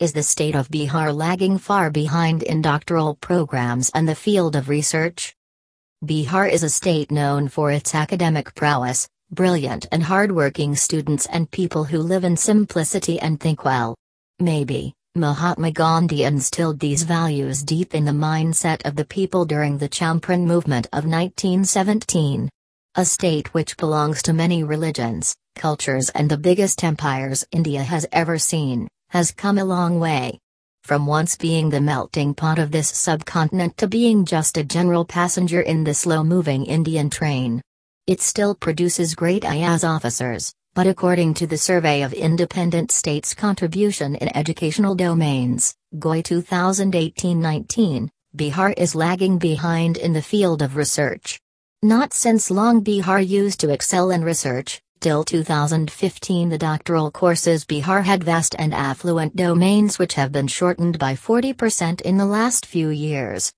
Is the state of Bihar lagging far behind in doctoral programs and the field of research? Bihar is a state known for its academic prowess, brilliant and hardworking students and people who live in simplicity and think well. Maybe, Mahatma Gandhi instilled these values deep in the mindset of the people during the Champaran movement of 1917. A state which belongs to many religions, cultures and the biggest empires India has ever seen, has come a long way. From once being the melting pot of this subcontinent to being just a general passenger in the slow moving Indian train. It still produces great IAS officers, but according to the Survey of Independent States Contribution in Educational Domains, GOI 2018-19, Bihar is lagging behind in the field of research. Not since long Bihar used to excel in research, Till 2015 the doctoral courses Bihar had vast and affluent domains which have been shortened by 40% in the last few years.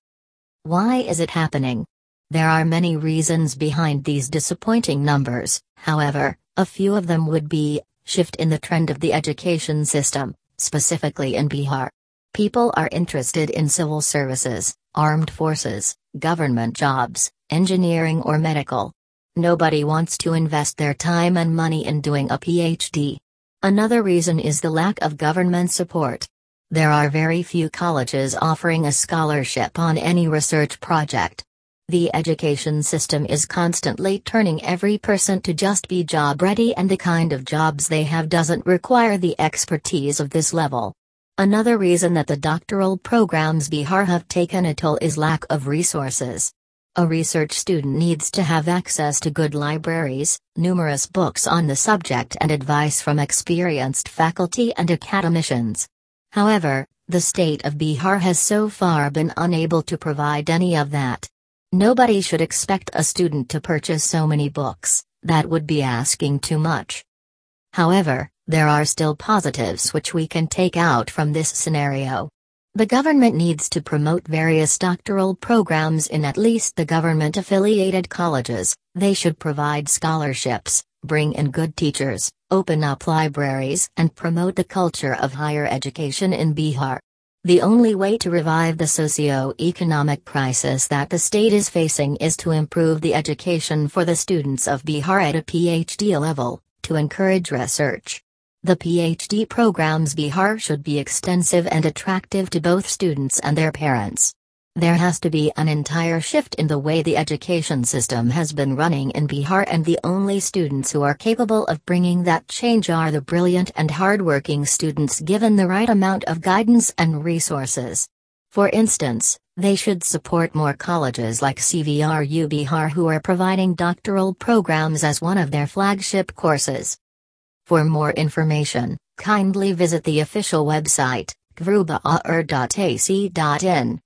Why is it happening? There are many reasons behind these disappointing numbers, however, a few of them would be shift in the trend of the education system, specifically in Bihar. People are interested in civil services, armed forces, government jobs, engineering or medical. Nobody wants to invest their time and money in doing a PhD. Another reason is the lack of government support. There are very few colleges offering a scholarship on any research project. The education system is constantly turning every person to just be job ready, and the kind of jobs they have doesn't require the expertise of this level. Another reason that the doctoral programs Bihar have taken a toll is lack of resources. A research student needs to have access to good libraries, numerous books on the subject, and advice from experienced faculty and academicians. However, the state of Bihar has so far been unable to provide any of that. Nobody should expect a student to purchase so many books, that would be asking too much. However, there are still positives which we can take out from this scenario. The government needs to promote various doctoral programs in at least the government affiliated colleges, they should provide scholarships, bring in good teachers, open up libraries, and promote the culture of higher education in Bihar. The only way to revive the socio-economic crisis that the state is facing is to improve the education for the students of Bihar at a PhD level, to encourage research. The PhD programs Bihar should be extensive and attractive to both students and their parents. There has to be an entire shift in the way the education system has been running in Bihar, and the only students who are capable of bringing that change are the brilliant and hardworking students given the right amount of guidance and resources. For instance, they should support more colleges like CVRU Bihar who are providing doctoral programs as one of their flagship courses. For more information, kindly visit the official website, cvrubihar.ac.in.